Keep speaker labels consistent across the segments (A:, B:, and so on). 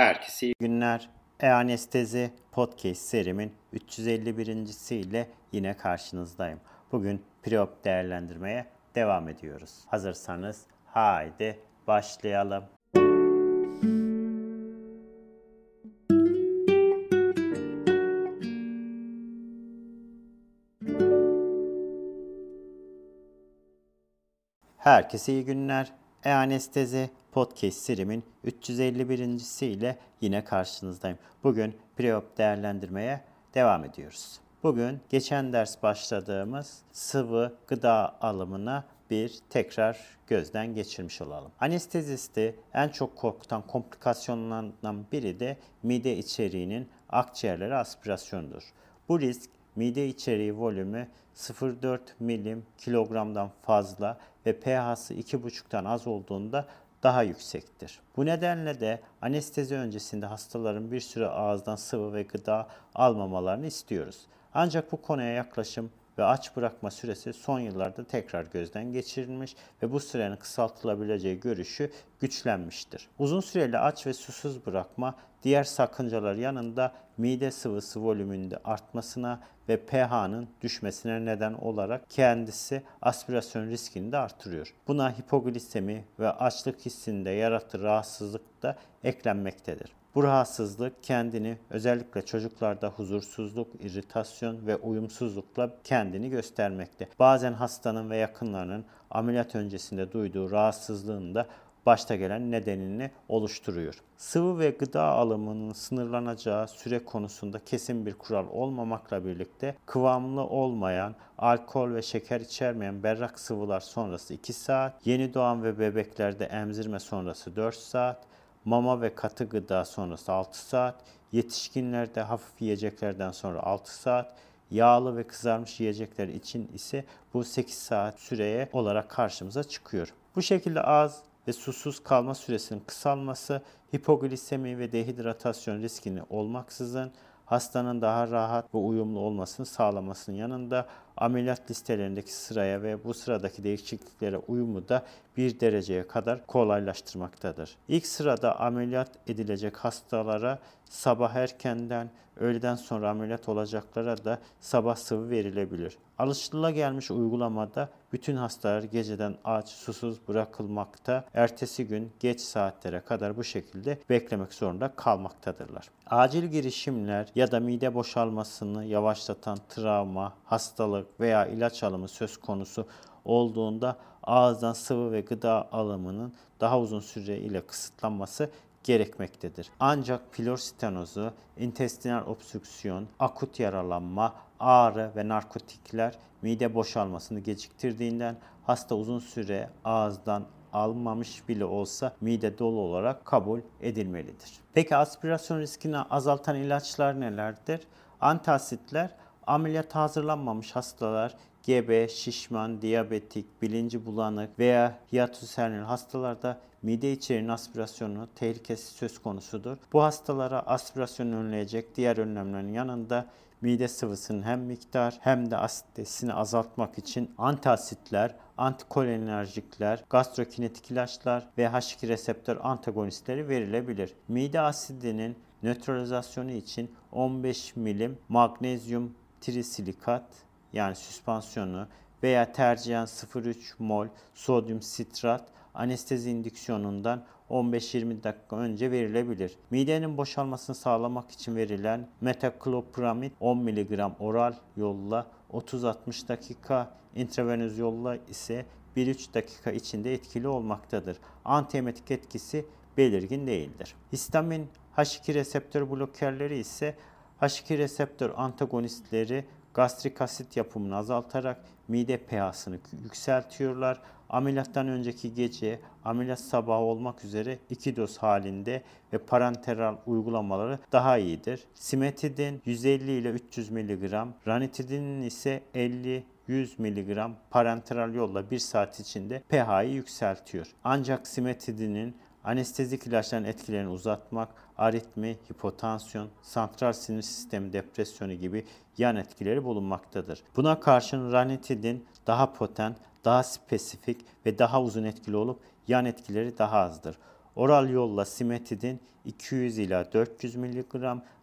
A: Herkese iyi günler. E-Anestezi Podcast serimin 351. ile yine karşınızdayım. Bugün preop değerlendirmeye devam ediyoruz. Hazırsanız haydi başlayalım. Herkese iyi günler. E-Anestezi Podcast serimin 351. ile yine karşınızdayım. Bugün preop değerlendirmeye devam ediyoruz. Bugün geçen ders başladığımız sıvı gıda alımına bir tekrar gözden geçirmiş olalım. Anestezisti en çok korkutan komplikasyonlardan biri de mide içeriğinin akciğerlere aspirasyonudur. Bu risk mide içeriği volümü 0,4 milim kilogramdan fazla ve pH'sı 2,5'tan az olduğunda daha yüksektir. Bu nedenle de anestezi öncesinde hastaların bir süre ağızdan sıvı ve gıda almamalarını istiyoruz. Ancak bu konuya yaklaşım ve aç bırakma süresi son yıllarda tekrar gözden geçirilmiş ve bu sürenin kısaltılabileceği görüşü güçlenmiştir. Uzun süreli aç ve susuz bırakma diğer sakıncalar yanında mide sıvısı volümünde artmasına ve pH'nın düşmesine neden olarak kendisi aspirasyon riskini de artırıyor. Buna hipoglisemi ve açlık hissinde yarattığı rahatsızlık da eklenmektedir. Bu rahatsızlık kendini özellikle çocuklarda huzursuzluk, iritasyon ve uyumsuzlukla kendini göstermekte. Bazen hastanın ve yakınlarının ameliyat öncesinde duyduğu rahatsızlığın da başta gelen nedenini oluşturuyor. Sıvı ve gıda alımının sınırlanacağı süre konusunda kesin bir kural olmamakla birlikte kıvamlı olmayan, alkol ve şeker içermeyen berrak sıvılar sonrası 2 saat, yeni doğan ve bebeklerde emzirme sonrası 4 saat, mama ve katı gıda sonrası 6 saat, yetişkinlerde hafif yiyeceklerden sonra 6 saat, yağlı ve kızarmış yiyecekler için ise bu 8 saat süreye olarak karşımıza çıkıyor. Bu şekilde az ve susuz kalma süresinin kısalması hipoglisemi ve dehidratasyon riskini olmaksızın hastanın daha rahat ve uyumlu olmasını sağlamasının yanında ameliyat listelerindeki sıraya ve bu sıradaki değişikliklere uyumu da bir dereceye kadar kolaylaştırmaktadır. İlk sırada ameliyat edilecek hastalara sabah erkenden, öğleden sonra ameliyat olacaklara da sabah sıvı verilebilir. gelmiş uygulamada bütün hastalar geceden aç, susuz bırakılmakta, ertesi gün geç saatlere kadar bu şekilde beklemek zorunda kalmaktadırlar. Acil girişimler ya da mide boşalmasını yavaşlatan travma, hastalık veya ilaç alımı söz konusu olduğunda ağızdan sıvı ve gıda alımının daha uzun süre ile kısıtlanması gerekmektedir. Ancak pilor stenozu, intestinal obstrüksiyon, akut yaralanma, ağrı ve narkotikler mide boşalmasını geciktirdiğinden hasta uzun süre ağızdan almamış bile olsa mide dolu olarak kabul edilmelidir. Peki aspirasyon riskini azaltan ilaçlar nelerdir? Antasitler ameliyat hazırlanmamış hastalar gebe, şişman, diyabetik, bilinci bulanık veya hiatus hernil hastalarda mide içeriğinin aspirasyonu tehlikesi söz konusudur. Bu hastalara aspirasyonu önleyecek diğer önlemlerin yanında mide sıvısının hem miktar hem de asitesini azaltmak için antiasitler, antikolinerjikler, gastrokinetik ilaçlar ve H2 reseptör antagonistleri verilebilir. Mide asidinin nötralizasyonu için 15 milim magnezyum trisilikat yani süspansiyonu veya tercihen 0,3 mol sodyum sitrat anestezi indüksiyonundan 15-20 dakika önce verilebilir. Midenin boşalmasını sağlamak için verilen metaklopramid 10 mg oral yolla 30-60 dakika, intravenöz yolla ise 1-3 dakika içinde etkili olmaktadır. Antiemetik etkisi belirgin değildir. Histamin H2 reseptör blokerleri ise H2 reseptör antagonistleri gastrik asit yapımını azaltarak mide pH'sını yükseltiyorlar. Ameliyattan önceki gece, ameliyat sabahı olmak üzere iki doz halinde ve parenteral uygulamaları daha iyidir. Simetidin 150 ile 300 mg, ranitidinin ise 50 100 mg parenteral yolla 1 saat içinde pH'yi yükseltiyor. Ancak simetidinin Anestezik ilaçların etkilerini uzatmak, aritmi, hipotansiyon, santral sinir sistemi depresyonu gibi yan etkileri bulunmaktadır. Buna karşın ranitidin daha potent, daha spesifik ve daha uzun etkili olup yan etkileri daha azdır. Oral yolla simetidin 200 ila 400 mg,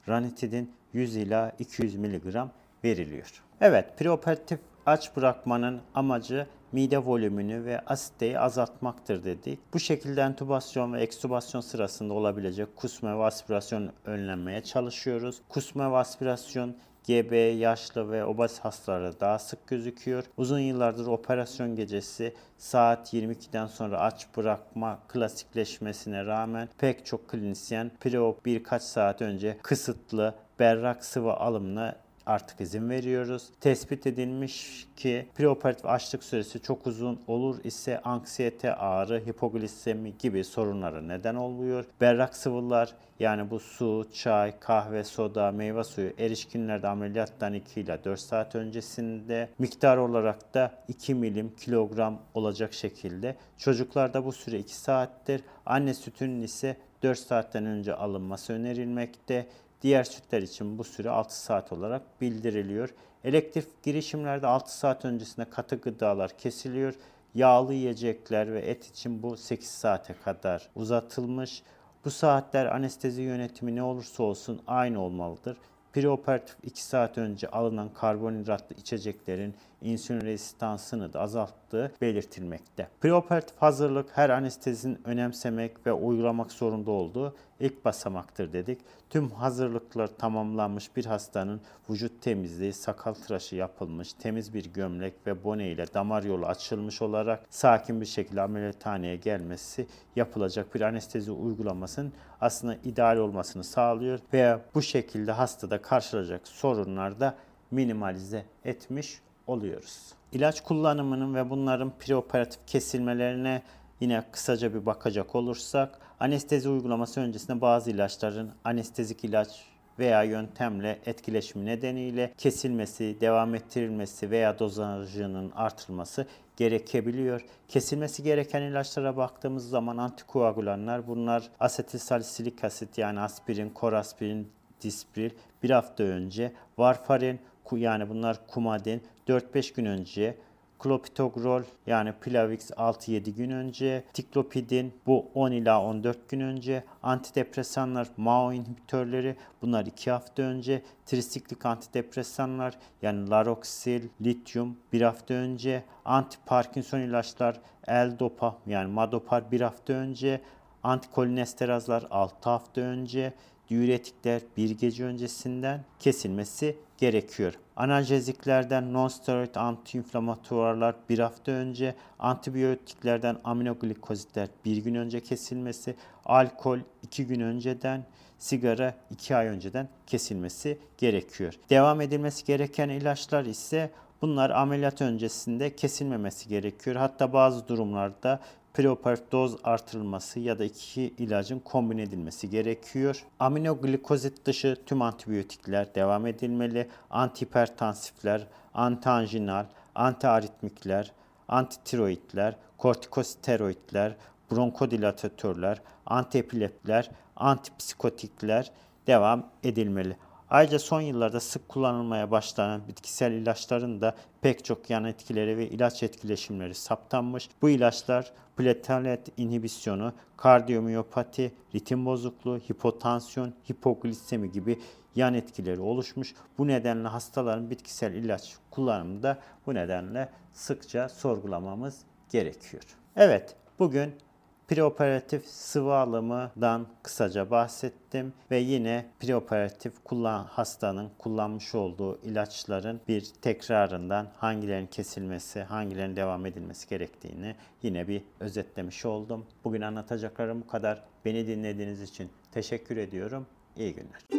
A: ranitidin 100 ila 200 mg veriliyor. Evet, preoperatif aç bırakmanın amacı mide volümünü ve asiteyi azaltmaktır dedik. Bu şekilde entübasyon ve ekstübasyon sırasında olabilecek kusma ve aspirasyon önlenmeye çalışıyoruz. Kusma ve aspirasyon gebe, yaşlı ve obez hastalarda daha sık gözüküyor. Uzun yıllardır operasyon gecesi saat 22'den sonra aç bırakma klasikleşmesine rağmen pek çok klinisyen preop birkaç saat önce kısıtlı berrak sıvı alımına artık izin veriyoruz. Tespit edilmiş ki preoperatif açlık süresi çok uzun olur ise anksiyete, ağrı, hipoglisemi gibi sorunlara neden oluyor. Berrak sıvılar yani bu su, çay, kahve, soda, meyve suyu erişkinlerde ameliyattan 2 ile 4 saat öncesinde miktar olarak da 2 milim kilogram olacak şekilde. Çocuklarda bu süre 2 saattir. Anne sütünün ise 4 saatten önce alınması önerilmekte. Diğer sütler için bu süre 6 saat olarak bildiriliyor. Elektrik girişimlerde 6 saat öncesinde katı gıdalar kesiliyor. Yağlı yiyecekler ve et için bu 8 saate kadar uzatılmış. Bu saatler anestezi yönetimi ne olursa olsun aynı olmalıdır. Preoperatif 2 saat önce alınan karbonhidratlı içeceklerin insülin rezistansını da azalttığı belirtilmekte. Preoperatif hazırlık her anestezinin önemsemek ve uygulamak zorunda olduğu ilk basamaktır dedik. Tüm hazırlıklar tamamlanmış bir hastanın vücut temizliği, sakal tıraşı yapılmış, temiz bir gömlek ve bone ile damar yolu açılmış olarak sakin bir şekilde ameliyathaneye gelmesi yapılacak bir anestezi uygulamasının aslında ideal olmasını sağlıyor ve bu şekilde hastada karşılaşacak sorunlar da minimalize etmiş oluyoruz. İlaç kullanımının ve bunların preoperatif kesilmelerine yine kısaca bir bakacak olursak anestezi uygulaması öncesinde bazı ilaçların anestezik ilaç veya yöntemle etkileşimi nedeniyle kesilmesi, devam ettirilmesi veya dozajının artırılması gerekebiliyor. Kesilmesi gereken ilaçlara baktığımız zaman antikoagülanlar bunlar asetilsalisilik asit yani aspirin, koraspirin, dispril bir hafta önce, varfarin yani bunlar kumadin 4-5 gün önce, klopitogrol yani Plavix 6-7 gün önce, tiklopidin bu 10 ila 14 gün önce, antidepresanlar MAO inhibitörleri bunlar 2 hafta önce, trisiklik antidepresanlar yani Laroxil, lityum 1 hafta önce, anti-Parkinson ilaçlar L-Dopa yani Madopar 1 hafta önce, antikolинesterazlar 6 hafta önce, diüretikler bir gece öncesinden kesilmesi gerekiyor. Analjeziklerden non-steroid antiinflamatuarlar bir hafta önce, antibiyotiklerden aminoglikozitler bir gün önce kesilmesi, alkol iki gün önceden, sigara iki ay önceden kesilmesi gerekiyor. Devam edilmesi gereken ilaçlar ise bunlar ameliyat öncesinde kesilmemesi gerekiyor. Hatta bazı durumlarda preoperatif doz artırılması ya da iki ilacın kombine edilmesi gerekiyor. Aminoglikozit dışı tüm antibiyotikler devam edilmeli. Antihipertansifler, antianjinal, antiaritmikler, antitiroidler, kortikosteroidler, bronkodilatatörler, antiepileptiler, antipsikotikler devam edilmeli. Ayrıca son yıllarda sık kullanılmaya başlanan bitkisel ilaçların da pek çok yan etkileri ve ilaç etkileşimleri saptanmış. Bu ilaçlar platelet inhibisyonu, kardiyomiyopati, ritim bozukluğu, hipotansiyon, hipoglisemi gibi yan etkileri oluşmuş. Bu nedenle hastaların bitkisel ilaç kullanımı da bu nedenle sıkça sorgulamamız gerekiyor. Evet, bugün Preoperatif sıvı alımından kısaca bahsettim ve yine preoperatif kullan hastanın kullanmış olduğu ilaçların bir tekrarından hangilerinin kesilmesi, hangilerinin devam edilmesi gerektiğini yine bir özetlemiş oldum. Bugün anlatacaklarım bu kadar. Beni dinlediğiniz için teşekkür ediyorum. İyi günler.